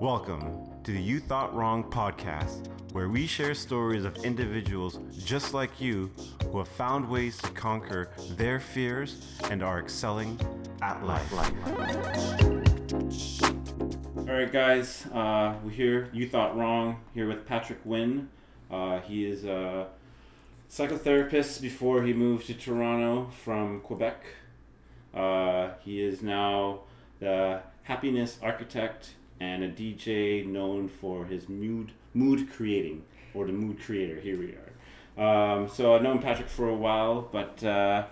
Welcome to the You Thought Wrong podcast, where we share stories of individuals just like you who have found ways to conquer their fears and are excelling at life. All right, guys, uh, we're here. You Thought Wrong, here with Patrick Wynn. Uh, he is a psychotherapist before he moved to Toronto from Quebec. Uh, he is now the happiness architect and a DJ known for his mood mood creating or the mood creator. Here we are. Um, so I've known Patrick for a while, but uh,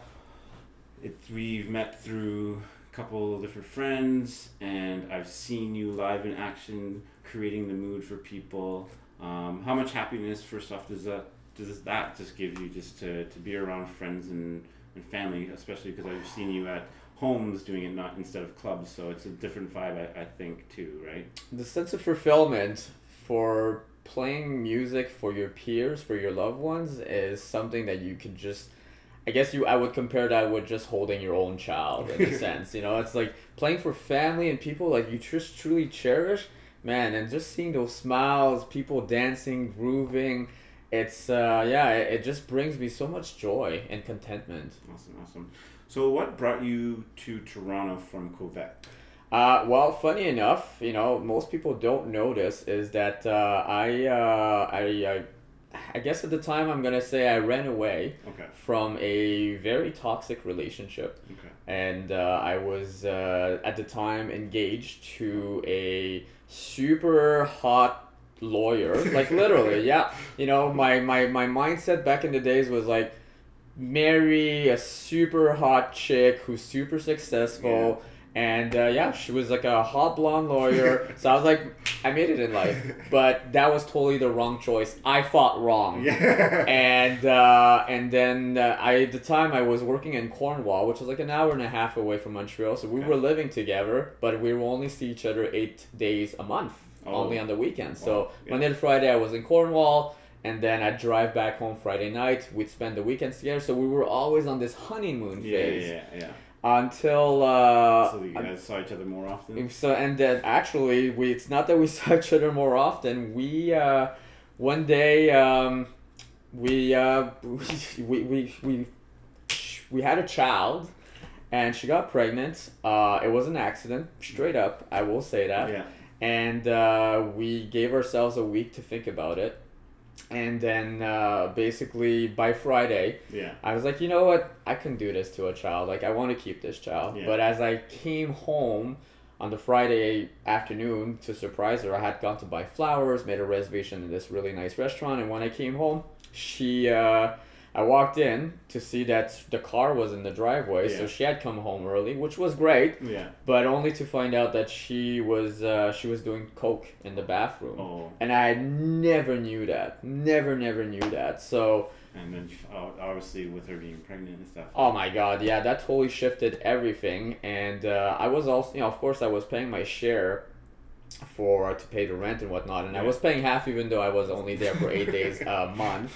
it, we've met through a couple of different friends, and I've seen you live in action, creating the mood for people. Um, how much happiness, first off, does that does that just give you just to, to be around friends and, and family, especially because I've seen you at homes doing it not instead of clubs, so it's a different vibe, I, I think, too, right? The sense of fulfillment for playing music for your peers, for your loved ones, is something that you can just. I guess you I would compare that with just holding your own child in a sense. You know, it's like playing for family and people like you just truly cherish, man, and just seeing those smiles, people dancing, grooving, it's uh yeah, it, it just brings me so much joy and contentment. Awesome, awesome. So, what brought you to Toronto from Quebec? Uh, well, funny enough, you know, most people don't know this is that uh, I, uh, I, I, I guess at the time I'm gonna say I ran away Okay. from a very toxic relationship, Okay. and uh, I was uh, at the time engaged to a super hot lawyer, like literally, yeah. You know, my my my mindset back in the days was like marry a super hot chick who's super successful. And uh, yeah, she was like a hot blonde lawyer. so I was like, I made it in life. But that was totally the wrong choice. I fought wrong. Yeah. And uh, and then uh, I at the time I was working in Cornwall, which was like an hour and a half away from Montreal. So we were living together, but we would only see each other eight days a month, Oh. only on the weekends. Wow. So Yeah. Monday to Friday I was in Cornwall, and then I'd drive back home Friday night. We'd spend the weekends together. So we were always on this honeymoon yeah, phase yeah, yeah. until uh, So you guys saw each other more often. so and then actually we it's not that we saw each other more often. We uh, one day um, we, uh, we we we we had a child, and she got pregnant. Uh, it was an accident, straight up. I will say that. Yeah. And uh, we gave ourselves a week to think about it, and then uh, basically by Friday. Yeah. I was like, you know what? I can do this to a child. Like, I want to keep this child. Yeah. But as I came home on the Friday afternoon to surprise her, I had gone to buy flowers, made a reservation in this really nice restaurant, and when I came home, she, uh, I walked in to see that the car was in the driveway, so she had come home early, which was great, Yeah. but only to find out that she was, uh, she was doing coke in the bathroom. Oh, And I never knew that. Never, never knew that. So, and then obviously with her being pregnant and stuff. Oh my god, yeah, that totally shifted everything. And uh, I was also, you know, of course, I was paying my share for to pay the rent and whatnot, and I was paying half even though I was only there for eight days a month.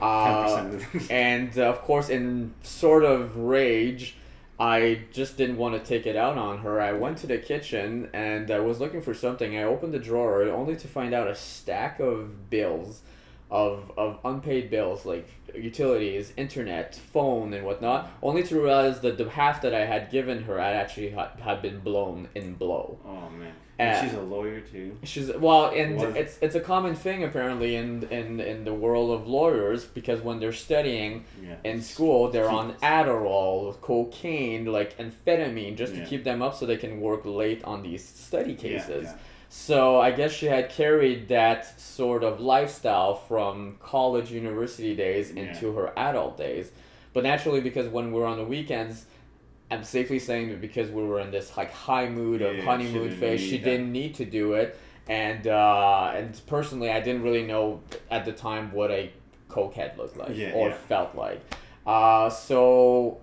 Uh, and uh, of course, in sort of rage, I just didn't want to take it out on her. I went to the kitchen and I was looking for something. I opened the drawer only to find out a stack of bills, of of unpaid bills like utilities, internet, phone, and whatnot. Only to realize that the half that I had given her had actually had, had been blown in blow. oh man. And Uh, she's a lawyer too. She's well, and it's it's a common thing apparently in in in the world of lawyers because when they're studying Yeah. in school, they're on Adderall, cocaine, like amphetamine, just to keep them up so they can work late on these study cases. yeah. So I guess she had carried that sort of lifestyle from college, university days Yeah. into her adult days. But naturally, because when we're on the weekends, I'm safely saying that because we were in this like high mood Yeah, of she honeymoon phase, she that. didn't need to do it. And uh, and personally, I didn't really know at the time what a cokehead looked like Yeah, or yeah. felt like. Uh, so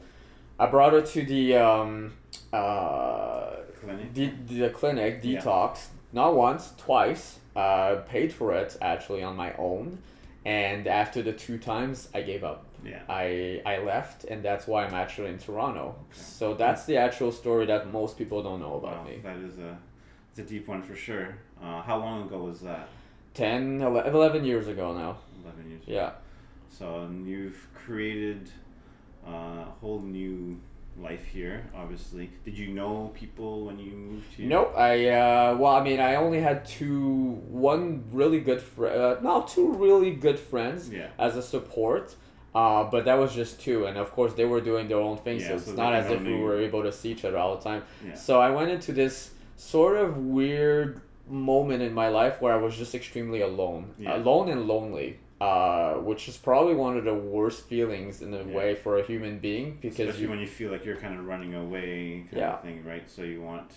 I brought her to the um, uh, Clinic. the, the clinic Yeah. detox not once twice uh, paid for it actually on my own and after the two times i gave up Yeah. i i left and that's why i'm actually in toronto so that's the actual story that most people don't know about Wow, me that is a It's a deep one for sure. Uh, how long ago was that? 10, 11 years ago now. 11 years. Yeah. So you've created uh, a whole new life here, obviously. Did you know people when you moved here? Nope. I uh, well, I mean, I only had two, one really good friend, uh, no, two really good friends Yeah. as a support. Uh, but that was just two, and of course they were doing their own thing, Yeah, so it's so not as if we were able to see each other all the time. Yeah. So I went into this sort of weird moment in my life where I was just extremely alone, Yeah. alone and lonely, uh, which is probably one of the worst feelings in a Yeah. way for a human being because Especially you when you feel like you're kind of running away, kind Yeah. of thing, right? So you want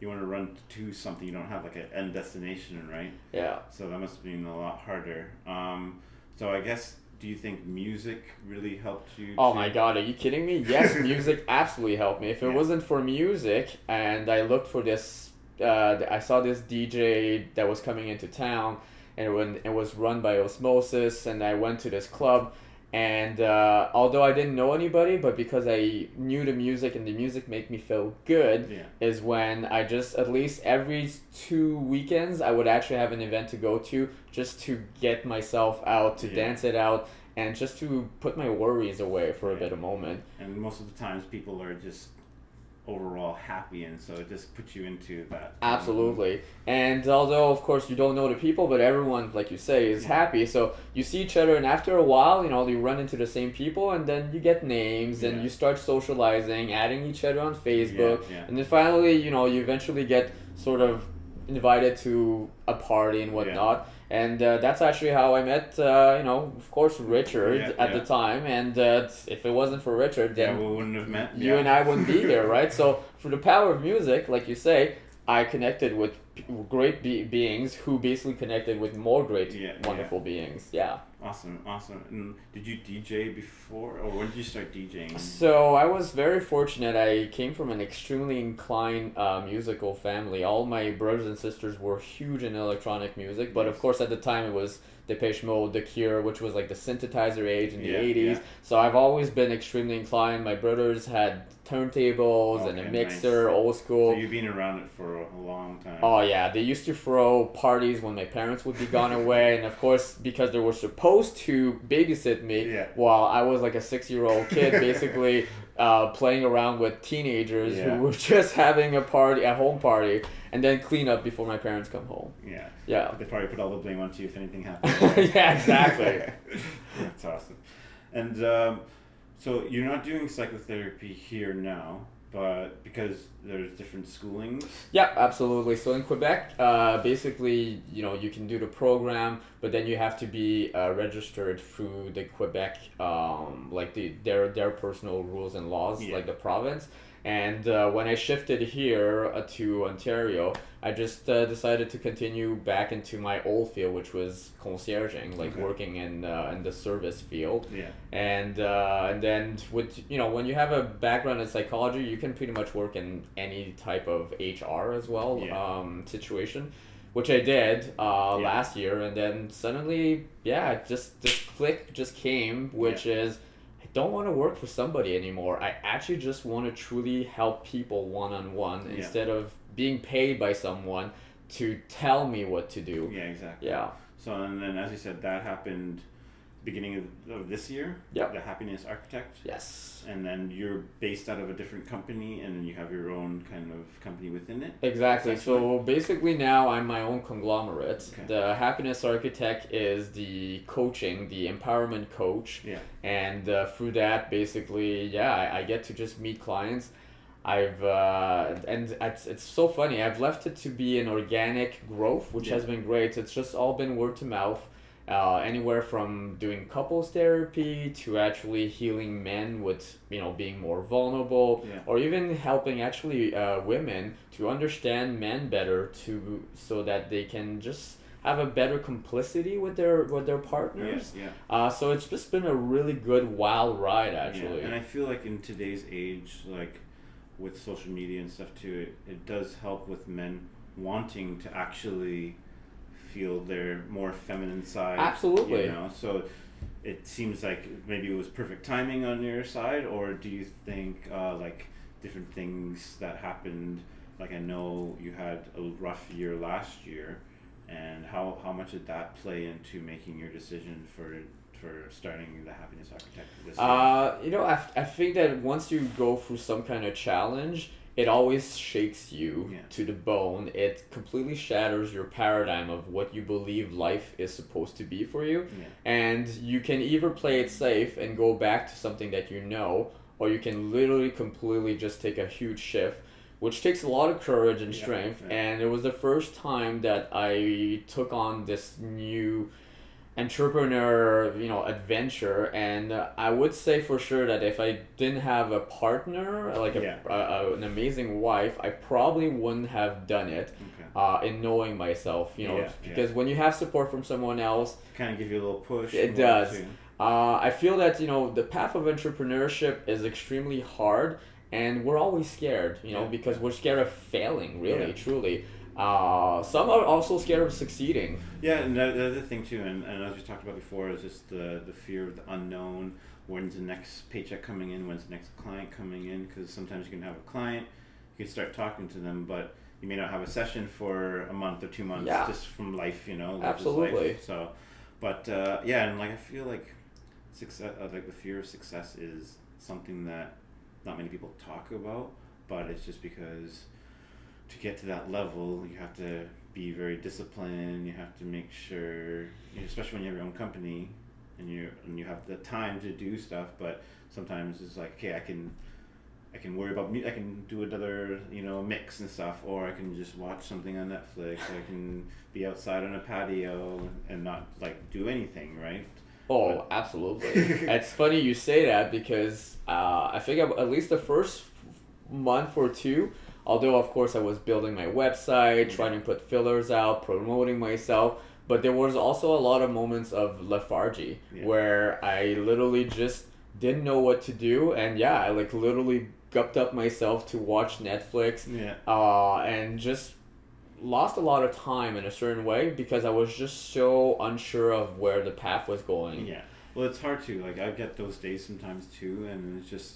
you want to run to something. You don't have like an end destination, right? yeah So that must have been a lot harder. Um, so I guess, do you think music really helped you? Oh to- my god, are you kidding me? Yes, music absolutely helped me. If it Yeah. wasn't for music and I looked for this, uh, I saw this DJ that was coming into town and it was run by Osmosis and I went to this club and uh, although I didn't know anybody, but because I knew the music and the music made me feel good, Yeah. is when I just at least every two weekends I would actually have an event to go to just to get myself out to Yeah. dance it out and just to put my worries away for a Yeah. bit of moment. And most of the times, people are just overall happy, and so it just puts you into that. Um, Absolutely. And although of course you don't know the people, but everyone, like you say, is happy. So you see each other and after a while, you know, you run into the same people and then you get names and Yeah. you start socializing, adding each other on Facebook. Yeah, yeah. And then finally, you know, you eventually get sort of invited to a party and whatnot. And uh, that's actually how I met, uh, you know, of course, Richard Yeah, at yeah. the time. And uh, if it wasn't for Richard, Yeah, then we wouldn't have met. you yeah. and I wouldn't be here, right? So, for the power of music, like you say, I connected with p- great be- beings who basically connected with more great, Yeah, wonderful beings. Yeah. Awesome, awesome. And did you DJ before, or when did you start DJing? So I was very fortunate. I came from an extremely inclined uh, musical family. All my brothers and sisters were huge in electronic music, but of course at the time it was Depeche Mode, The Cure, which was like the synthesizer age in Yeah, the eighties. yeah. So I've always been extremely inclined. My brothers had turntables and a mixer, nice. old school. So you've been around it for a long time. Oh yeah, they used to throw parties when my parents would be gone away, and of course because they were supposed to babysit me Yeah. while I was like a six-year-old kid, basically uh, playing around with teenagers Yeah. who were just having a party, a home party, and then clean up before my parents come home. Yeah. Yeah. They probably put all the blame onto you if anything happens. Yeah, exactly. That's awesome. And um, so you're not doing psychotherapy here now, but because there's different schoolings. Yeah, absolutely. So in Quebec, uh, basically, you know, you can do the program, but then you have to be uh, registered through the Quebec, um, like the their their personal rules and laws, Yeah. like the province. And uh, when I shifted here uh, to Ontario, I just uh, decided to continue back into my old field, which was concierging, like Okay. working in uh, in the service field Yeah. and uh, and then with you know when you have a background in psychology you can pretty much work in any type of hr as well Yeah. um, situation which i did uh, Yeah. last year and then suddenly yeah just this click just came which is i don't want to work for somebody anymore. I actually just want to truly help people one-on-one instead of being paid by someone to tell me what to do. Yeah, exactly. yeah. So and then as you said, that happened beginning of, of this year. Yep. The Happiness Architect. yes And then you're based out of a different company, and you have your own kind of company within it. Exactly. Essentially. So basically, now I'm my own conglomerate. Okay. The happiness architect is the coaching, the empowerment coach, Yeah. and uh, through that, basically, yeah, I, I get to just meet clients. I've uh, and it's, it's so funny. I've left it to be an organic growth, which Yeah. has been great. It's just all been word to mouth. Uh, anywhere from doing couples therapy to actually healing men with you know being more vulnerable Yeah. or even helping actually uh, women to understand men better to so that they can just have a better complicity with their with their partners. Yeah. Uh, so it's just been a really good wild ride actually. Yeah, and I feel like in today's age, like with social media and stuff too, it, it does help with men wanting to actually feel their more feminine side. Absolutely. You know, so it seems like maybe it was perfect timing on your side, or do you think uh, like different things that happened like I know you had a rough year last year, and how how much did that play into making your decision for for starting the happiness architect this year? Uh, you know, I, I think that once you go through some kind of challenge, it always shakes you Yeah. to the bone. It completely shatters your paradigm of what you believe life is supposed to be for you. yeah. And you can either play it safe and go back to something that you know, or you can literally completely just take a huge shift, which takes a lot of courage and strength. yeah. And it was the first time that I took on this new entrepreneur, you know, adventure. And uh, I would say for sure that if I didn't have a partner, like a, Yeah. a, a- an amazing wife, I probably wouldn't have done it. Okay. Uh, in knowing myself, you know, Yeah, yeah. because when you have support from someone else, Kind of give you a little push. It does. uh, I feel that you know the path of entrepreneurship is extremely hard, and we're always scared, you know, Yeah. because we're scared of failing, really, Yeah. truly. Uh, some are also scared of succeeding. Yeah, and the, the other thing too, and, and as we talked about before, is just the the fear of the unknown. When's the next paycheck coming in? When's the next client coming in? Because sometimes you can have a client, you can start talking to them, but you may not have a session for a month or two months, Yeah. just from life, you know. Absolutely. Life. So, but uh, yeah, and like I feel like success, uh, like the fear of success, is something that not many people talk about, but it's just because to get to that level, you have to be very disciplined. You have to make sure, you know, especially when you have your own company, and you and you have the time to do stuff. But sometimes it's like, okay, I can, I can worry about me. I can do another, you know, mix and stuff, or I can just watch something on Netflix. I can be outside on a patio and not like do anything, right? Oh, absolutely. it's funny you say that because uh, I think at least the first month or two, although of course I was building my website, trying to put fillers out, promoting myself, but there was also a lot of moments of lethargy Yeah. where I literally just didn't know what to do, and yeah, I like literally gupped up myself to watch Netflix Yeah. uh, and just lost a lot of time in a certain way because I was just so unsure of where the path was going. Yeah. Well, it's hard to like. I get those days sometimes too, and it's just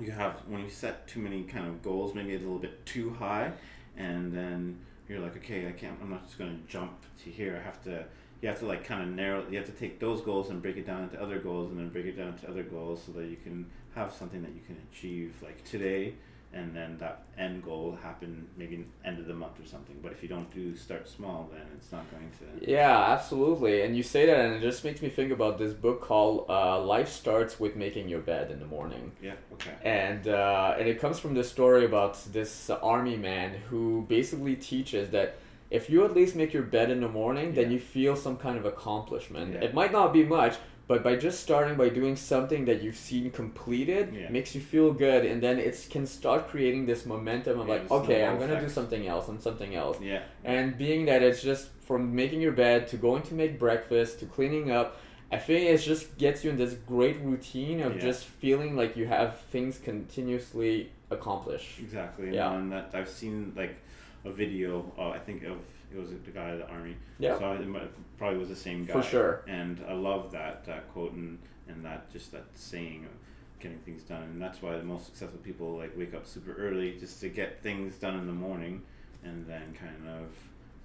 you have when you set too many kind of goals, maybe it's a little bit too high, and then you're like, okay, I can't. I'm not just gonna jump to here. I have to. You have to like kind of narrow. You have to take those goals and break it down into other goals, and then break it down into other goals, so that you can have something that you can achieve like today, and then that end goal happen maybe end of the month or something. But if you don't do start small, then it's not going to. Yeah, absolutely. And you say that, and it just makes me think about this book called uh, "Life Starts with Making Your Bed in the Morning." Yeah. Okay. and uh, and it comes from this story about this army man who basically teaches that if you at least make your bed in the morning, then you feel some kind of accomplishment. Yeah. It might not be much, but by just starting by doing something that you've seen completed Yeah. makes you feel good, and then it can start creating this momentum of Yeah, like, okay, I'm gonna do something else and something else. Yeah. And being that it's just from making your bed to going to make breakfast to cleaning up, I think it just gets you in this great routine of Yeah. just feeling like you have things continuously accomplished. Exactly. Yeah. And that I've seen like a video. Uh, I think of it was the guy of the army. Yeah. So it probably was the same guy. For sure. And I love that that quote and and that just that saying of getting things done. And that's why the most successful people like wake up super early just to get things done in the morning, and then kind of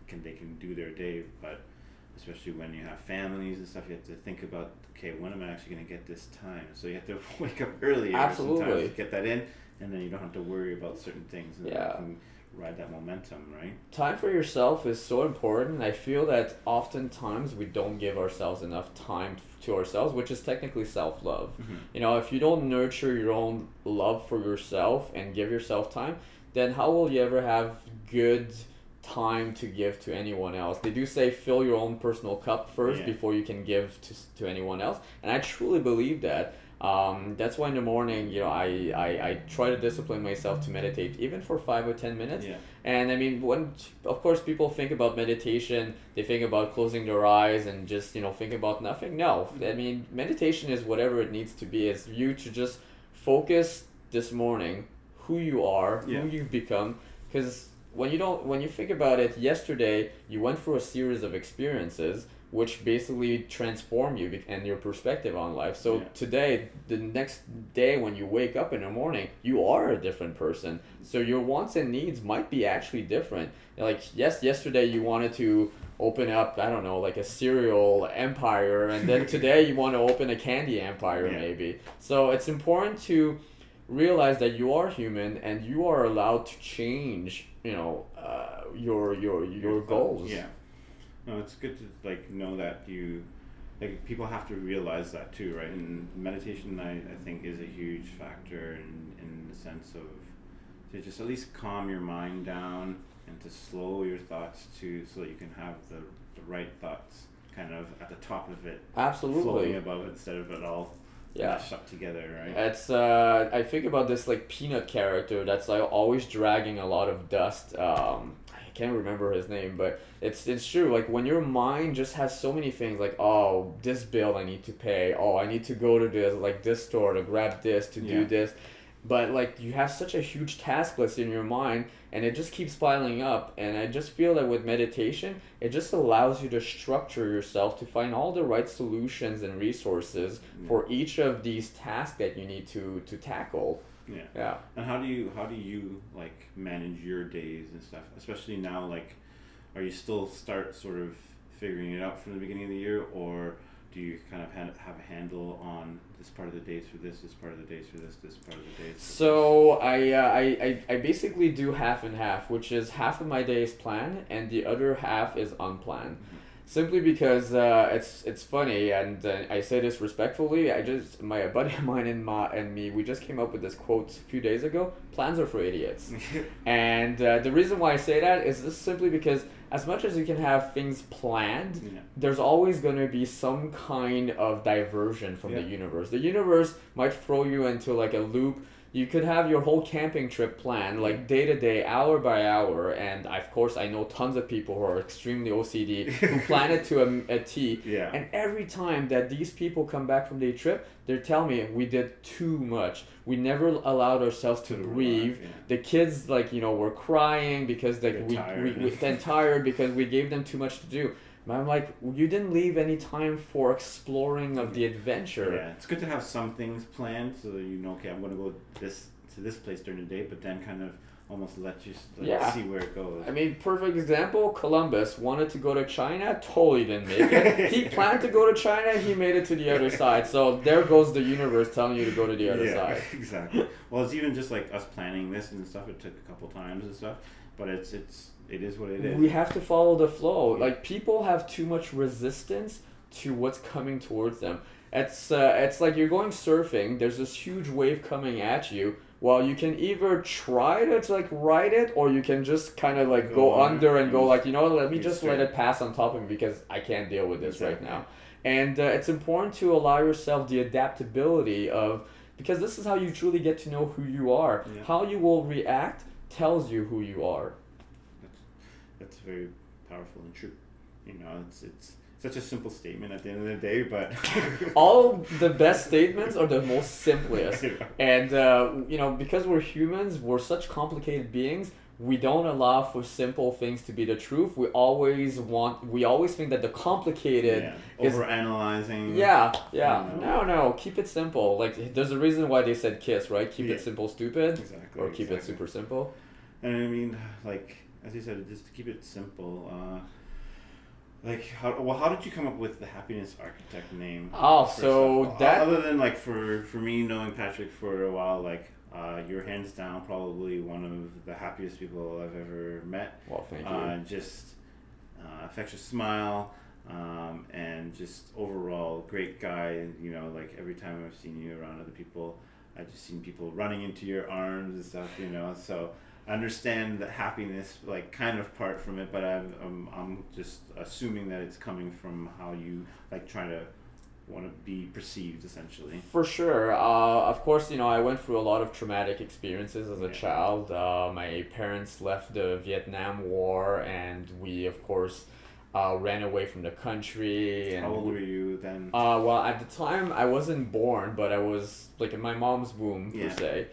can they can do their day. But especially when you have families and stuff, you have to think about okay, when am I actually going to get this time? So you have to wake up earlier Absolutely. sometimes to get that in, and then you don't have to worry about certain things. And Yeah. Ride that momentum, right? Time for yourself is so important. I feel that oftentimes we don't give ourselves enough time to ourselves, which is technically self love. Mm-hmm. You know, if you don't nurture your own love for yourself and give yourself time, then how will you ever have good time to give to anyone else? They do say fill your own personal cup first Yeah. before you can give to, to anyone else. And I truly believe that. Um, that's why in the morning, you know, I, I, I try to discipline myself to meditate, even for five or ten minutes. Yeah. And I mean, when of course people think about meditation, they think about closing their eyes and just you know think about nothing. No, I mean meditation is whatever it needs to be. Is you to just focus this morning who you are, Yeah. who you've become, because when you don't when you think about it, yesterday you went through a series of experiences which basically transform you and your perspective on life. So Yeah. today, the next day when you wake up in the morning, you are a different person. So your wants and needs might be actually different. Like yes, yesterday you wanted to open up, I don't know, like a cereal empire and then today you want to open a candy empire Yeah. maybe. So it's important to realize that you are human and you are allowed to change, you know, uh, your your your goals. Yeah. No, it's good to like know that you like people have to realize that too, right? And meditation, I, I think, is a huge factor in in the sense of to just at least calm your mind down and to slow your thoughts too, so that you can have the the right thoughts kind of at the top of it, Absolutely. floating above it instead of it all Yeah. up together, right? It's uh, I think about this like peanut character that's like always dragging a lot of dust. Um, can't remember his name, but it's it's true. Like when your mind just has so many things, like oh this bill I need to pay, oh I need to go to this like this store to grab this to do this, but like you have such a huge task list in your mind, and it just keeps piling up. And I just feel that with meditation, it just allows you to structure yourself to find all the right solutions and resources Yeah. for each of these tasks that you need to to tackle. Yeah. Yeah. And how do you how do you like manage your days and stuff? Especially now, like, are you still start sort of figuring it out from the beginning of the year, or do you kind of ha- have a handle on this part of the days for this, this part of the days for this, this part of the days? So I, uh, I, I I basically do half and half, which is half of my day is planned and the other half is unplanned. Simply because uh, it's it's funny, and uh, I say this respectfully. I just my buddy of mine and my and me, we just came up with this quote a few days ago. Plans are for idiots. And uh, the reason why I say that is just simply because as much as you can have things planned, yeah. there's always going to be some kind of diversion from the universe. The universe might throw you into like a loop. You could have your whole camping trip planned, like mm. day to day, hour by hour, and of course, I know tons of people who are extremely OCD who plan it to a, a T. Yeah. And every time that these people come back from their trip, they tell me we did too much. We never allowed ourselves to, To breathe. yeah. The kids, like you know, were crying because like They're we, we, tired. we then tired because we gave them too much to do. And I'm like, you didn't leave any time for exploring of the adventure. Yeah, it's good to have some things planned so that you know, okay, I'm gonna go this to this place during the day, but then kind of almost let you like, Yeah. see where it goes. I mean, perfect example. Columbus wanted to go to China, totally didn't make it. he planned to go to China, he made it to the other side. So there goes the universe telling you to go to the other yeah, side. exactly. Well, it's even just like us planning this and stuff. It took a couple times and stuff, but it's it's it is what it is. We have to follow the flow. Like people have too much resistance to what's coming towards them. It's uh, it's like you're going surfing. There's this huge wave coming at you. Well, you can either try to like ride it, or you can just kind of like go, Go under and go like, you know, let me just straight. let it pass on top of me because I can't deal with this right now. And uh, it's important to allow yourself the adaptability of because this is how you truly get to know who you are. Yeah. How you will react tells you who you are. That's that's very powerful and true. You know, it's it's such a simple statement at the end of the day, but all the best statements are the most simplest and uh, you know because we're humans we're such complicated beings we don't allow for simple things to be the truth we always want we always think that the complicated yeah. is- over analyzing. yeah yeah no no keep it simple like there's a reason why they said kiss right keep Yeah. it simple stupid exactly. or keep it super simple And I mean, like as you said, just keep it simple. Uh, like how well, how did you come up with the happiness architect name? Oh, so that- other than like for for me knowing Patrick for a while, like uh, you're hands down probably one of the happiest people I've ever met. well thank you Uh, just uh, affectionate smile. Um, and just overall great guy. You know, like every time I've seen you around other people, I've just seen people running into your arms and stuff. You know, so understand the happiness, like kind of part from it, but I'm I'm, I'm just assuming that it's coming from how you like try to want to be perceived, essentially. For sure. Uh, of course, you know, I went through a lot of traumatic experiences as a child. Uh, my parents left the Vietnam War, and we, of course, uh, ran away from the country. And How old were you then? Uh, well, at the time, I wasn't born, but I was like in my mom's womb, Yeah. per se.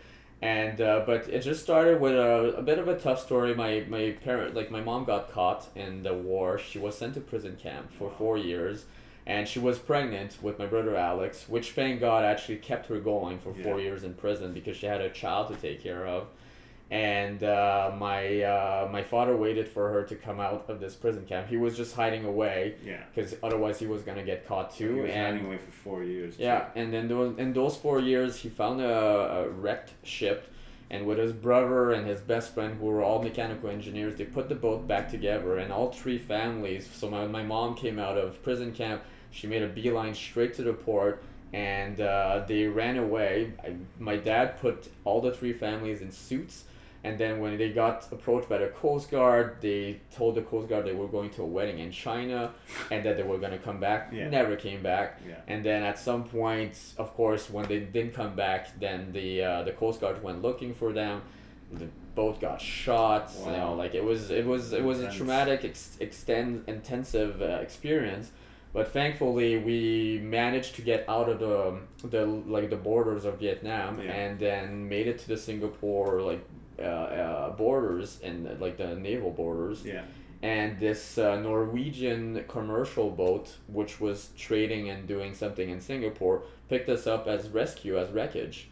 And uh, but it just started with a, a bit of a tough story. My my parent, like my mom, got caught in the war. She was sent to prison camp for four years, and she was pregnant with my brother Alex, which thank God actually kept her going for four Yeah. years in prison because she had a child to take care of. And uh, my uh, my father waited for her to come out of this prison camp. He was just hiding away Yeah. because otherwise he was gonna get caught too. He was and hiding away for four years. too. yeah, and then those in those four years, he found a, a wrecked ship, and with his brother and his best friend, who were all mechanical engineers, they put the boat back together, and all three families. So my my mom came out of prison camp. She made a beeline straight to the port, and uh, they ran away. I, my dad put all the three families in suits. And then when they got approached by the Coast Guard, they told the Coast Guard they were going to a wedding in China and that they were going to come back. Yeah. Never came back. Yeah. And then at some point, of course, when they didn't come back, then the uh, the Coast Guard went looking for them. The boat got shot. You know, like it was it was it was a traumatic, ex- extend intensive uh, experience. But thankfully, we managed to get out of the the like the borders of Vietnam Yeah. and then made it to the Singapore like uh, uh, borders and uh, like the naval borders Yeah. and this uh, Norwegian commercial boat, which was trading and doing something in Singapore, picked us up as rescue, as wreckage,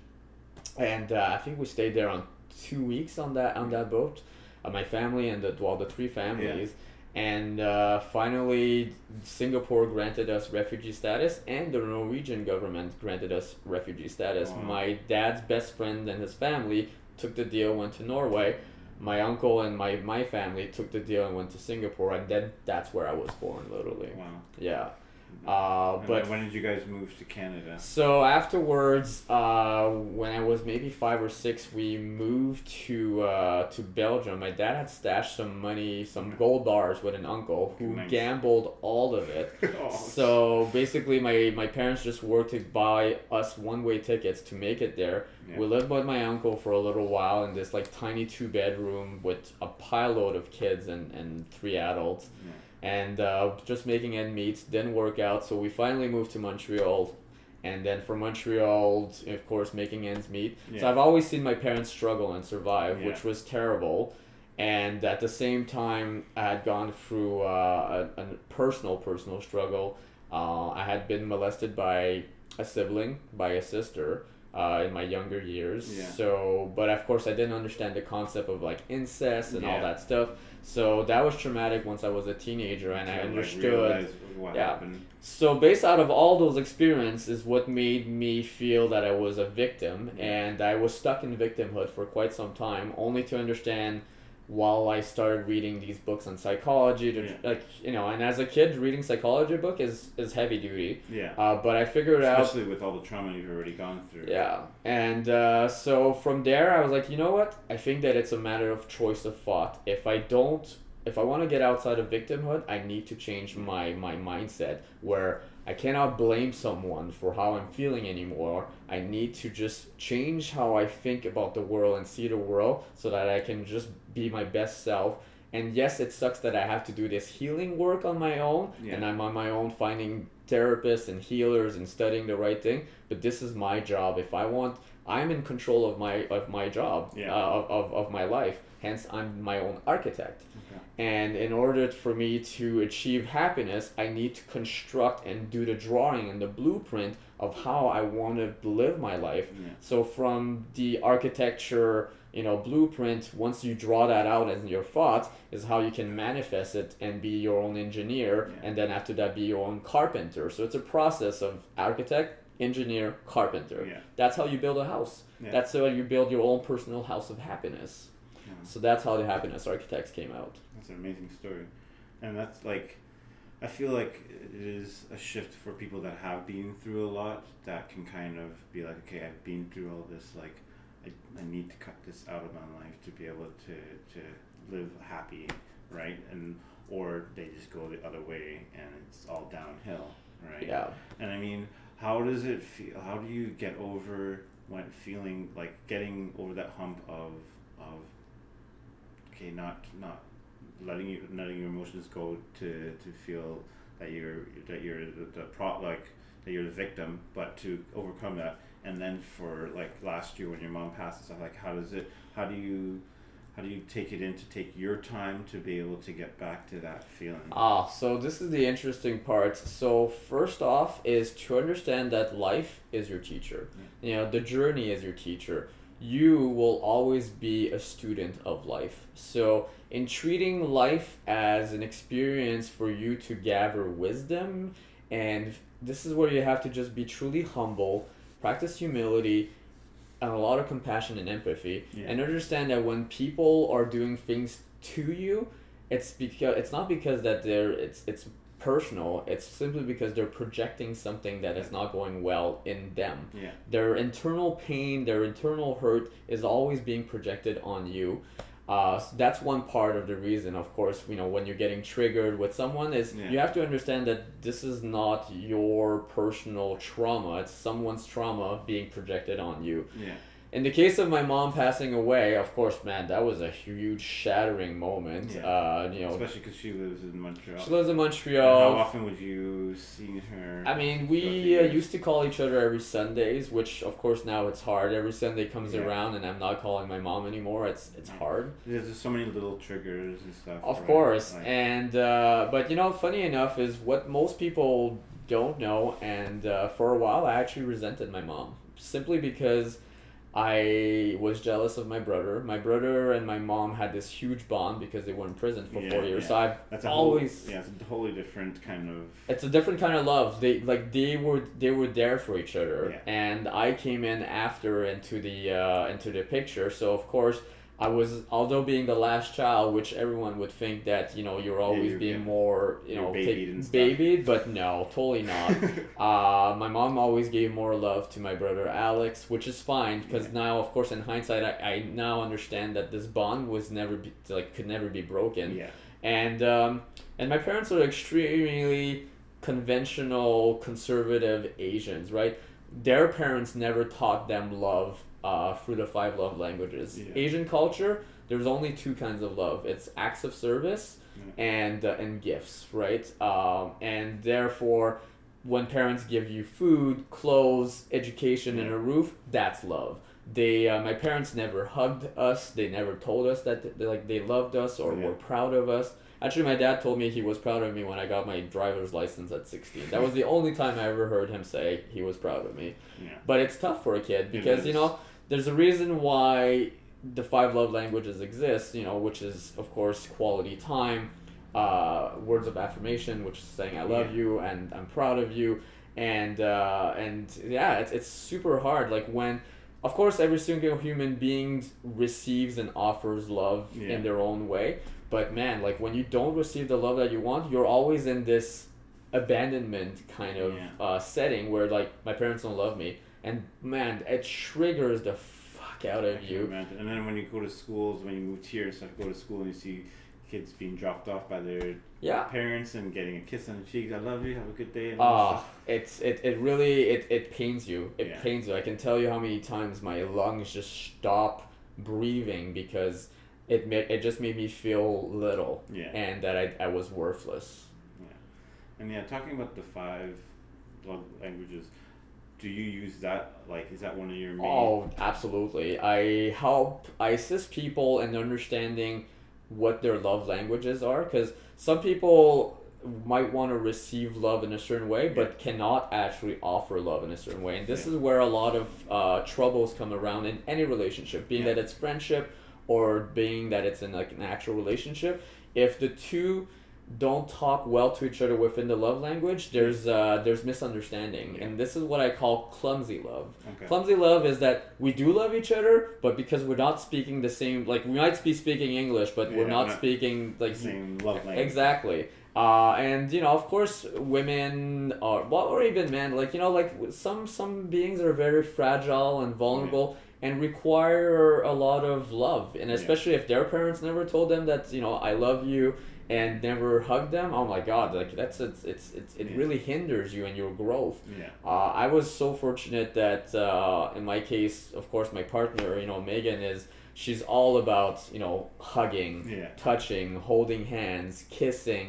and uh, I think we stayed there on two weeks on that on that boat, uh, my family and the well the three families. And uh, finally, Singapore granted us refugee status, and the Norwegian government granted us refugee status. Wow. My dad's best friend and his family took the deal, went to Norway. My uncle and my, my family took the deal and went to Singapore, and then that's where I was born, literally. Wow. Yeah. Uh, but when did you guys move to Canada? so afterwards, uh, when I was maybe five or six, we moved to uh, to Belgium. My dad had stashed some money, some gold bars with an uncle who Nice. gambled all of it. Oh, So basically, my, my parents just worked to buy us one way tickets to make it there. Yeah. We lived with my uncle for a little while in this like tiny two bedroom with a pile load of kids and, and three adults. Yeah. And uh, just making end meets didn't work out, so we finally moved to Montreal. And then from Montreal, of course, making ends meet. So I've always seen my parents struggle and survive, Yeah. which was terrible. And at the same time, I had gone through uh, a, a personal, personal struggle. Uh, I had been molested by a sibling, by a sister, uh, in my younger years. Yeah. So, but of course, I didn't understand the concept of like incest and all that stuff. So that was traumatic once I was a teenager, and I like, understood. what Yeah. happened. So based out of all those experiences, what made me feel that I was a victim, and I was stuck in victimhood for quite some time, only to understand while I started reading these books on psychology, to, Yeah. like you know, and as a kid, reading psychology book is is heavy duty. Yeah. Uh, but I figured out Especially with all the trauma you've already gone through. yeah, and uh, so from there, I was like, you know what? I think that it's a matter of choice of thought. If I don't, if I want to get outside of victimhood, I need to change my my mindset where I cannot blame someone for how I'm feeling anymore. I need to just change how I think about the world and see the world so that I can just be my best self. And yes, it sucks that I have to do this healing work on my own, Yeah. and I'm on my own finding therapists and healers and studying the right thing. But this is my job. If I want, I'm in control of my of my job, Yeah. uh, of, of, of my life. Hence, I'm my own architect. And in order for me to achieve happiness, I need to construct and do the drawing and the blueprint of how I want to live my life. Yeah. So from the architecture, you know, blueprint, once you draw that out as your thoughts, is how you can manifest it and be your own engineer, Yeah. and then after that be your own carpenter. So it's a process of architect, engineer, carpenter. Yeah. That's how you build a house. Yeah. That's how you build your own personal house of happiness. Yeah. So that's how the happiness architects came out. That's an amazing story. And that's like, I feel like it is a shift for people that have been through a lot that can kind of be like, okay, I've been through all this. Like, I, I need to cut this out of my life to be able to, to live happy, right? And, or they just go the other way and it's all downhill, right? Yeah. And I mean, how does it feel? How do you get over when feeling like getting over that hump of of okay, not not letting you letting your emotions go to to feel that you're that you're the, the pro like that you're the victim, but to overcome that and then for like last year when your mom passed and stuff like how does it how do you how do you take it in to take your time to be able to get back to that feeling Ah, so this is the interesting part. So first off is to understand that life is your teacher. You know, the journey is your teacher. You will always be a student of life. So in treating life as an experience for you to gather wisdom and this is where you have to just be truly humble, practice humility, and a lot of compassion and empathy Yeah. and understand that when people are doing things to you it's because it's not because that they're it's it's personal it's simply because they're projecting something that is not going well in them. Yeah. Their internal pain their internal hurt is always being projected on you. Uh, so that's one part of the reason of course you know when you're getting triggered with someone is Yeah. you have to understand that this is not your personal trauma. It's someone's trauma being projected on you. Yeah in the case of my mom passing away, of course, man, that was a huge shattering moment. Yeah. Uh, you know, especially because she lives in Montreal she lives in And how often would you see her I mean, we uh, used to call each other every Sundays, which of course now it's hard. Every Sunday comes Yeah. around, and I'm not calling my mom anymore. It's it's hard. there's just so many little triggers and stuff Of right? course, Like- and uh, but you know, funny enough is what most people don't know, and uh, for a while I actually resented my mom simply because I was jealous of my brother. My brother and my mom had this huge bond because they were in prison for Yeah, four years. yeah. So I've that's always whole, yeah it's a totally different kind of it's a different kind of love. They like they were they were there for each other, Yeah. and I came in after into the uh, into the picture. So of course I was, although being the last child, which everyone would think that you know you're always you're- being yeah. more you You're know babied take- babied, but no, totally not. uh, my mom always gave more love to my brother Alex, which is fine because Yeah. now, of course, in hindsight, I, I now understand that this bond was never be, like could never be broken yeah and um, and my parents are extremely conventional conservative asians right their parents never taught them love uh, through the five love languages. Yeah. asian culture there's only two kinds of love. It's acts of service Yeah. and uh, and gifts right? Um, and therefore when parents give you food clothes education and a roof that's love. They uh, my parents never hugged us. They never told us that they, like they loved us or Yeah. were proud of us. Actually my dad told me he was proud of me when i got my driver's license at 16 that was the only time i ever heard him say he was proud of me. Yeah. But it's tough for a kid because you know there's a reason why the five love languages exist you know which is of course quality time uh, words of affirmation which is saying i love Yeah. you and i'm proud of you and uh, and yeah it's, it's super hard like when of course every single human being receives and offers love Yeah. in their own way but man like when you don't receive the love that you want you're always in this abandonment kind of Yeah. uh, setting where like my parents don't love me and man it triggers the fuck out of you imagine. And then when you go to schools, when you moved here and stuff, go to school and you see kids being dropped off by their yeah parents and getting a kiss on the cheeks. I love you. Have a good day. Ah, it's it, it really it, it pains you. It Yeah. pains you. I can tell you how many times my lungs just stop breathing because it ma- it just made me feel little yeah. and that I, I was worthless. Yeah. And yeah, talking about the five love languages, do you use that? Like, is that one of your main? Oh, absolutely. I help, I assist people in understanding what their love languages are because some people might want to receive love in a certain way but cannot actually offer love in a certain way and this Yeah. is where a lot of uh, troubles come around in any relationship being Yeah. that it's friendship or being that it's in like an actual relationship if the two don't talk well to each other within the love language there's uh, there's misunderstanding Yeah. and this is what i call clumsy love Okay. Clumsy love is that we do love each other, but because we're not speaking the same, like we might be speaking English, but we're not not speaking like Same love language. exactly. Uh, and you know, of course, women are well, or even men, like you know, like some some beings are very fragile and vulnerable and require a lot of love, and Yeah. especially if their parents never told them that you know I love you and never hug them. Oh my God, like that's it's it's, it's it Yeah. really hinders you and your growth. Yeah. Uh, I was so fortunate that uh, in my case, of course, my partner, you know, Megan is she's all about you know hugging, Yeah. touching, holding hands, kissing,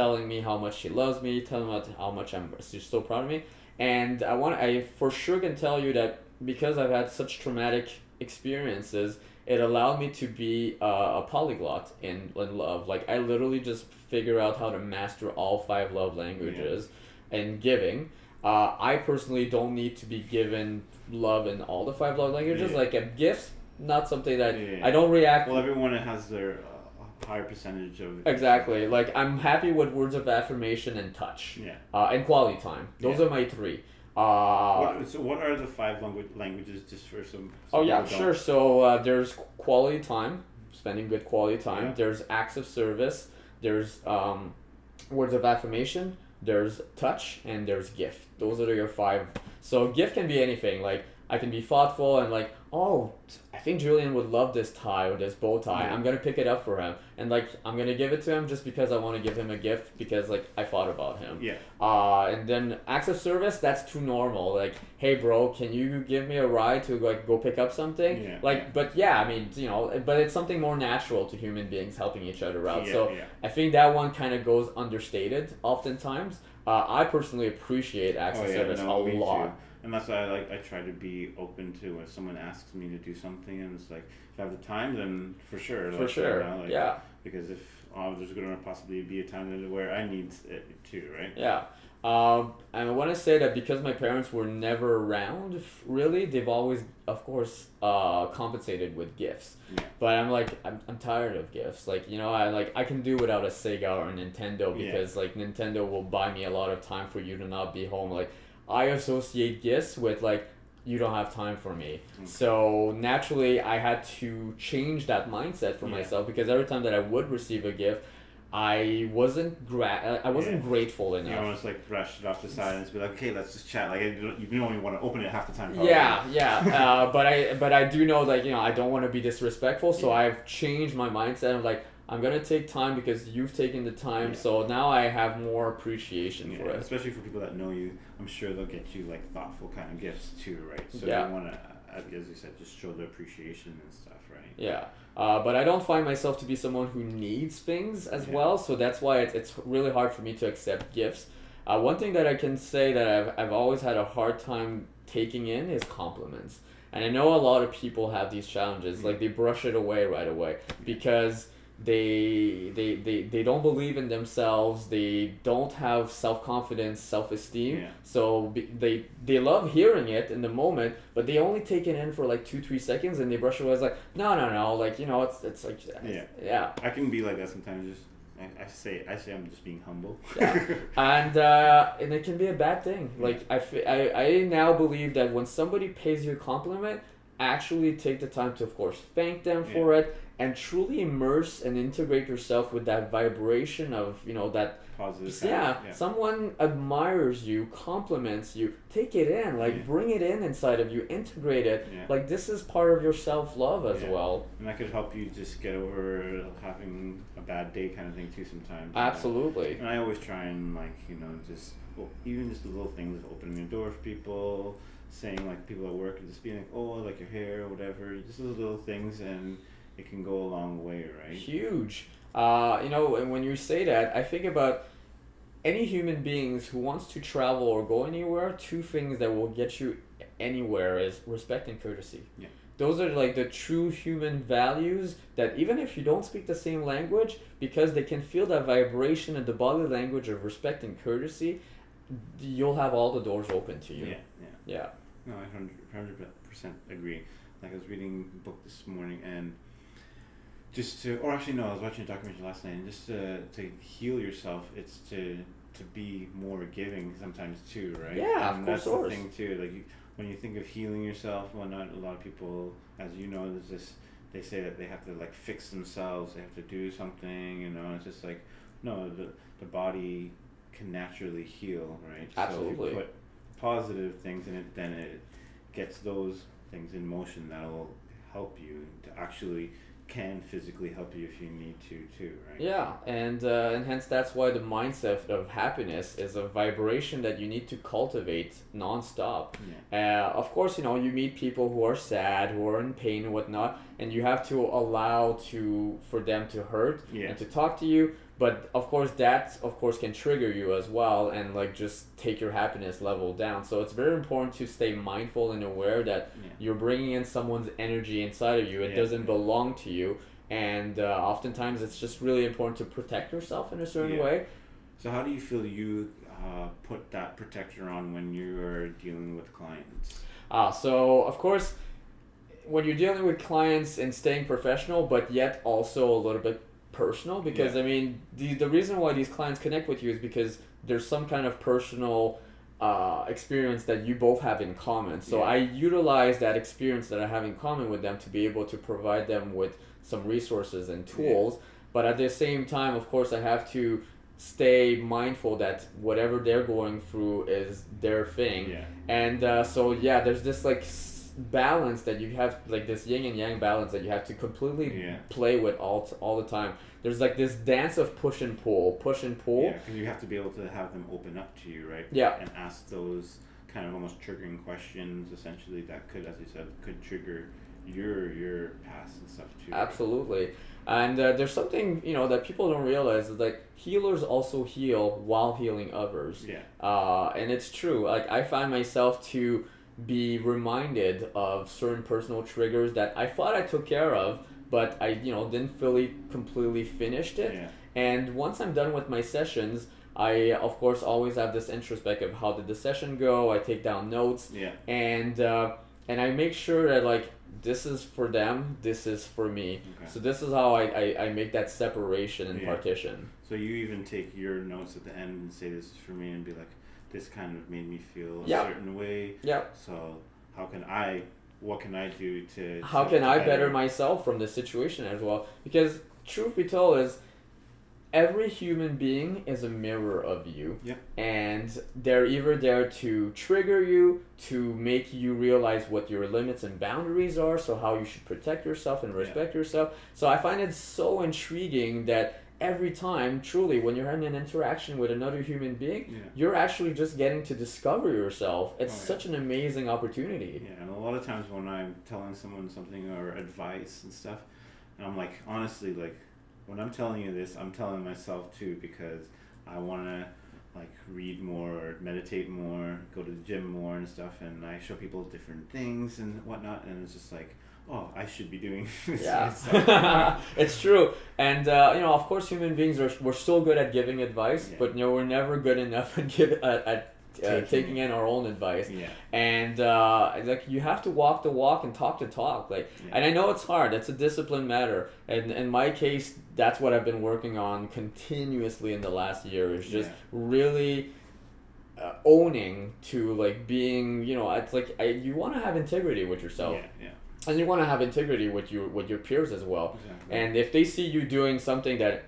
telling me how much she loves me, telling me how much I'm she's so proud of me, and I want I for sure can tell you that because I've had such traumatic experiences, it allowed me to be uh, a polyglot in, in love. Like I literally just figure out how to master all five love languages and giving. Uh, I personally don't need to be given love in all the five love languages. Yeah. Like a gifts, not something that Yeah. I don't react Well, everyone has their uh, higher percentage of. Exactly. Like I'm happy with words of affirmation and touch, Yeah. uh, and quality time. Those Yeah. are my three. Uh, What, so what are the five language languages just for some? oh yeah, sure. So uh, there's quality time, spending good quality time. Yeah. There's acts of service. There's um, words of affirmation. There's touch, and there's gift. Those are your five. So gift can be anything. Like I can be thoughtful and like, oh, I think Julian would love this tie or this bow tie. I'm gonna pick it up for him, and like I'm gonna give it to him just because I want to give him a gift because like I thought about him. Yeah. Uh, and then acts of service, that's too normal. Like, hey, bro, can you give me a ride to like go pick up something? Yeah. Like, but yeah, I mean, you know, but it's something more natural to human beings helping each other out. yeah, so yeah. I think that one kind of goes understated oftentimes. Uh, I personally appreciate acts Oh of yeah, service no, a lot. too. And that's why I like I try to be open to if someone asks me to do something, and it's like if I have the time, then for sure. For like, sure, you know, like, yeah. Because if oh, there's going to possibly be a time where I need it too, right? Yeah. Um, and I want to say that because my parents were never around, really, they've always, of course, uh, compensated with gifts. Yeah. But I'm like, I'm, I'm tired of gifts. Like, you know, I like I can do without a Sega or a Nintendo Yeah. because like Nintendo will buy me a lot of time for you to not be home. Like, I associate gifts with like you don't have time for me. Mm. So naturally, I had to change that mindset for Yeah. myself because every time that I would receive a gift, I wasn't gra- I wasn't Yeah. grateful You enough. almost like brush it off the side and just be like, okay, let's just chat. Like you don't, even want to open it half the time. probably. Yeah, yeah, uh, but I but I do know like you know I don't want to be disrespectful, so Yeah. I've changed my mindset. of like I'm gonna take time because you've taken the time, Yeah. so now I have more appreciation Yeah, for it. especially for people that know you, I'm sure they'll get you like thoughtful kind of gifts too, right? So Yeah. you want to, as you said, just show the appreciation and stuff, right? Yeah, uh, but I don't find myself to be someone who needs things as Yeah. well, so that's why it's, it's really hard for me to accept gifts. Uh, one thing that I can say that I've, I've always had a hard time taking in is compliments. And I know a lot of people have these challenges, like they brush it away right away because they they, they, they don't believe in themselves, they don't have self confidence, self esteem. Yeah. So be, they they love hearing it in the moment, but they only take it in for like two three seconds and they brush it away. It's like no no no, like you know it's it's like Yeah. yeah. I can be like that sometimes. Just I, I say I say I'm just being humble. Yeah. and uh, and it can be a bad thing. Like I, I, I now believe that when somebody pays you a compliment, actually take the time to, of course, thank them for it and truly immerse and integrate yourself with that vibration of you know that Positive. yeah, yeah. someone admires you, compliments you, take it in, like Yeah. bring it in inside of you, integrate it. Yeah. Like this is part of your self love as well. And that could help you just get over having a bad day kind of thing too sometimes. know? Absolutely. And I always try and like you know just well, even just the little things, of opening the door for people, saying like people at work, and just being like, oh, I like your hair or whatever. Just those little things, and it can go a long way, right? Huge. Uh, you know, and when you say that, I think about any human beings who wants to travel or go anywhere. Two things that will get you anywhere is respect and courtesy. Yeah. Those are like the true human values that even if you don't speak the same language, because they can feel that vibration and the body language of respect and courtesy, you'll have all the doors open to you. Yeah, yeah. Yeah. No, I hundred hundred percent agree. Like I was reading a book this morning and just to, or actually no, I was watching a documentary last night, and just to to heal yourself, it's to to be more giving sometimes too, right? Yeah, of and course, that's the thing too. Like you, when you think of healing yourself, well, not a lot of people, as you know, there's this. They say that they have to like fix themselves. They have to do something, you know. It's just like no, the the body can naturally heal, right? So Absolutely. if you put positive things in it, then it gets those things in motion that'll help you to actually can physically help you if you need to too, right? Yeah, and uh, and hence that's why the mindset of happiness is a vibration that you need to cultivate nonstop. Yeah. Uh, of course, you know you meet people who are sad, who are in pain and whatnot, and you have to allow to for them to hurt Yeah. and to talk to you. But of course that of course can trigger you as well and like just take your happiness level down so it's very important to stay mindful and aware that Yeah. you're bringing in someone's energy inside of you it Yeah. doesn't belong to you and uh, oftentimes it's just really important to protect yourself in a certain way So how do you feel you uh, put that protector on when you are dealing with clients? Ah, so of course, when you're dealing with clients and staying professional, but yet also a little bit personal, because Yeah. I mean, the the reason why these clients connect with you is because there's some kind of personal uh, experience that you both have in common. So Yeah. I utilize that experience that I have in common with them to be able to provide them with some resources and tools. But at the same time, of course, I have to stay mindful that whatever they're going through is their thing Yeah. and uh, so yeah there's this like balance that you have like this yin and yang balance that you have to completely Yeah. play with all t- all the time there's like this dance of push and pull push and pull Yeah, because you have to be able to have them open up to you, right? Yeah. And ask those kind of almost triggering questions, essentially, that could, as you said, could trigger your your past and stuff too. absolutely and uh, there's something you know that people don't realize is like healers also heal while healing others Yeah. uh, and it's true like i find myself to be reminded of certain personal triggers that i thought i took care of but i you know didn't fully completely finished it Yeah. and once i'm done with my sessions i of course always have this introspect of how did the session go i take down notes Yeah. and uh, and i make sure that like this is for them this is for me Okay. so this is how i, I, I make that separation and Yeah. partition So you even take your notes at the end and say, "This is for me," and be like, "This kind of made me feel a Yeah. certain way." yeah So how can I? What can I do to? how to can I better myself from this situation as well? Because truth be told is every human being is a mirror of you. Yep. And they're either there to trigger you, to make you realize what your limits and boundaries are, so how you should protect yourself and respect yourself. So I find it so intriguing that every time, truly, when you're having an interaction with another human being, Yeah. you're actually just getting to discover yourself. It's Oh, yeah. such an amazing opportunity. Yeah, and a lot of times when I'm telling someone something or advice and stuff, and I'm like, honestly, like, when I'm telling you this, I'm telling myself too because I want to like read more or meditate more, go to the gym more and stuff, and I show people different things and whatnot, and it's just like, oh, I should be doing this. Yeah, it's true, and uh, you know, of course, human beings are we're so good at giving advice, Yeah. but you know, we're never good enough at give at, at uh, Taking in our own advice. yeah, And uh, like you have to walk the walk and talk the talk. Like, Yeah. and I know it's hard. It's a discipline matter. And in my case, that's what I've been working on continuously in the last year. Is just Yeah. really uh, owning to like being. You know, it's like I, you want to have integrity with yourself, yeah, yeah, and you want to have integrity with your with your peers as well. exactly. And if they see you doing something that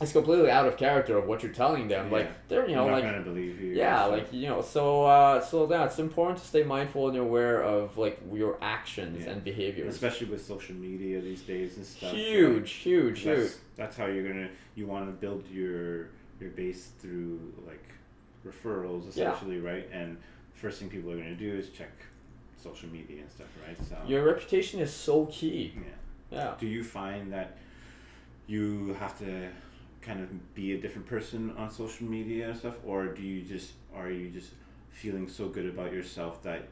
is completely out of character of what you're telling them, Yeah. like they're you know not like gonna believe you. yeah, so- like you know, so uh, so yeah, it's important to stay mindful and aware of like your actions Yeah. and behaviors. especially with social media these days and stuff. like, huge, huge, huge. that's, that's how you're gonna you want to build your your base through like referrals Yeah. essentially right and first thing people are gonna do is check social media and stuff right so Your reputation is so key. yeah Yeah. do you find that you have to kind of be a different person on social media and stuff or do you just are you just feeling so good about yourself that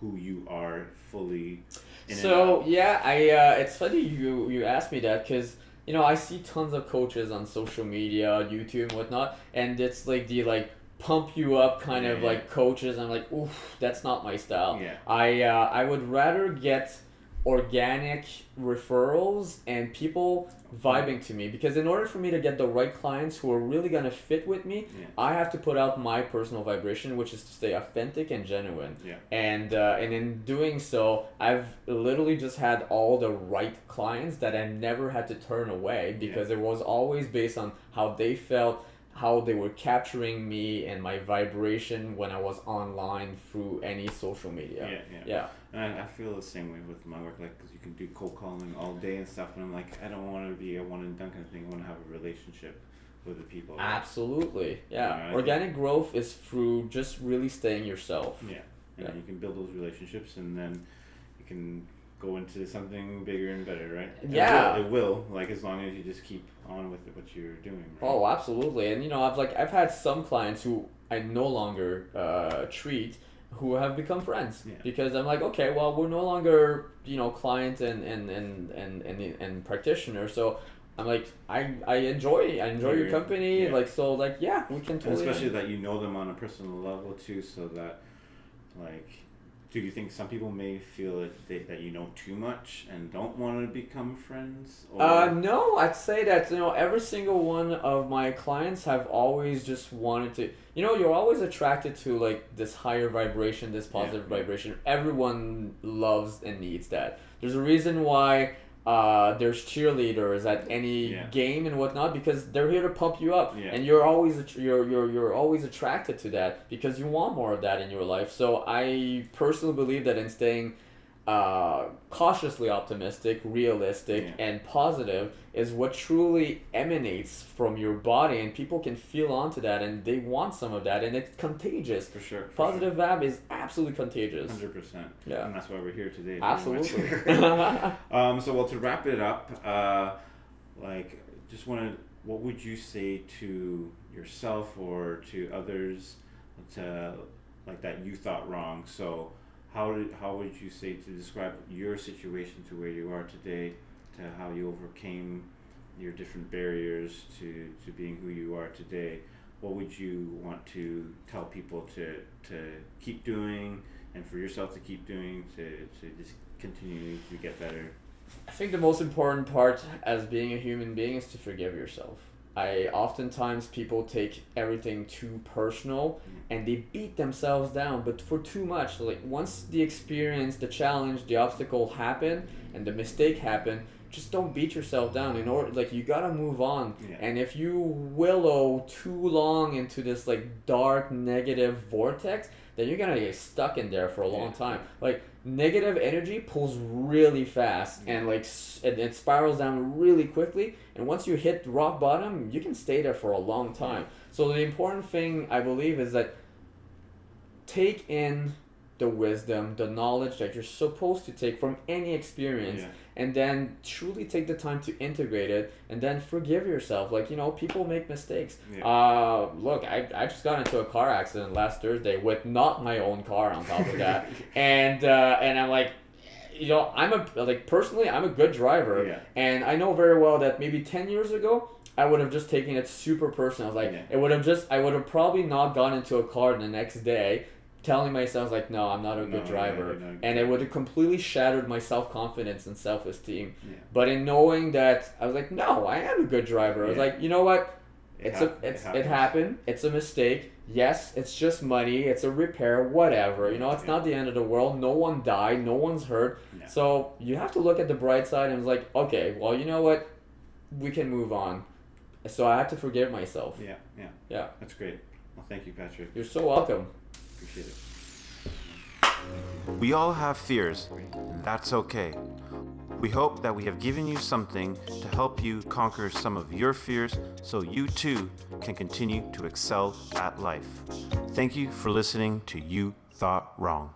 who you are fully So yeah, I uh, it's funny you you asked me that because you know I see tons of coaches on social media, YouTube, and whatnot, and it's like the like pump you up kind of Yeah. like coaches. I'm like, oof, that's not my style. yeah I uh, I would rather get organic referrals and people vibing to me because in order for me to get the right clients who are really gonna fit with me, Yeah. I have to put out my personal vibration, which is to stay authentic and genuine. Yeah. And uh, and in doing so, I've literally just had all the right clients that I never had to turn away because it was always based on how they felt, how they were capturing me and my vibration when I was online through any social media. yeah yeah Yeah. And I, I feel the same way with my work, like, because you can do cold calling all day and stuff, and I'm like, I don't want to be a one and done kind of thing. I want to have a relationship with the people. Absolutely. Yeah. I think- Organic growth is through just really staying yourself. Yeah. And Yeah. you can build those relationships, and then you can go into something bigger and better, right? It Yeah. will, it will. Like as long as you just keep on with what you're doing. Right? Oh, absolutely. And you know, I've like I've had some clients who I no longer uh, treat who have become friends Yeah. because I'm like, okay, well, we're no longer you know client and and and and and, and practitioner, so. I'm like I, I enjoy I enjoy your company yeah. like so like yeah we can And totally especially that you know them on a personal level too, so that like. Do you think some people may feel that, they, that you know too much and don't want to become friends? Or, Uh, no, I'd say that you know every single one of my clients have always just wanted to. You know, you're always attracted to like this higher vibration, this positive Yeah. vibration. Everyone loves and needs that. There's a reason why uh, there's cheerleaders at any Yeah. game and whatnot because they're here to pump you up, Yeah. and you're always you're you're you're always attracted to that because you want more of that in your life. So I personally believe that in staying uh, cautiously optimistic, realistic, Yeah. and positive is what truly emanates from your body, and people can feel onto that, and they want some of that, and it's contagious. for sure. for Positive vibe is absolutely contagious. Hundred percent. Yeah. And that's why we're here today. Absolutely. um. So well, to wrap it up, uh, like, just wanted. What would you say to yourself or to others, to like that you thought wrong? So, how did how would you say to describe your situation to where you are today, to how you overcame your different barriers to to being who you are today? What would you want to tell people to to keep doing? and for yourself to keep doing to, to just continue to get better. I think the most important part as being a human being is to forgive yourself. I oftentimes people take everything too personal mm. and they beat themselves down, but for too much. Like once the experience, the challenge, the obstacle happen and the mistake happen, just don't beat yourself down. In order, like you gotta move on. Yeah. And if you willow too long into this like dark negative vortex, then you're gonna get stuck in there for a long Yeah. time. Like negative energy pulls really fast and like it, it spirals down really quickly. And once you hit rock bottom, you can stay there for a long time. So the important thing I believe is that take in the wisdom, the knowledge that you're supposed to take from any experience Yeah. And then truly take the time to integrate it and then forgive yourself like you know people make mistakes Yeah. uh look I, I just got into a car accident last thursday with not my own car on top of that and uh and i'm like you know i'm a like personally i'm a good driver Yeah. and i know very well that maybe 10 years ago i would have just taken it super personal I was like Yeah. it would have just i would have probably not gone into a car the next day telling myself like no i'm not a good yeah, driver. and it would have completely shattered my self-confidence and self-esteem. Yeah. but in knowing that i was like no i am a good driver. I was like you know what? It it's hap- a it's it, happens. happened. It's a mistake. Yes it's just money. It's a repair. Whatever. You know it's Yeah. not the end of the world. No one died. No one's hurt. Yeah. so you have to look at the bright side and it's like okay well you know what? We can move on. So i had to forgive myself. Yeah, yeah. Yeah. That's great. Well, thank you, Patrick. you're so welcome Appreciate it. We all have fears, and that's okay. We hope that we have given you something to help you conquer some of your fears so you too can continue to excel at life. Thank you for listening to You Thought Wrong.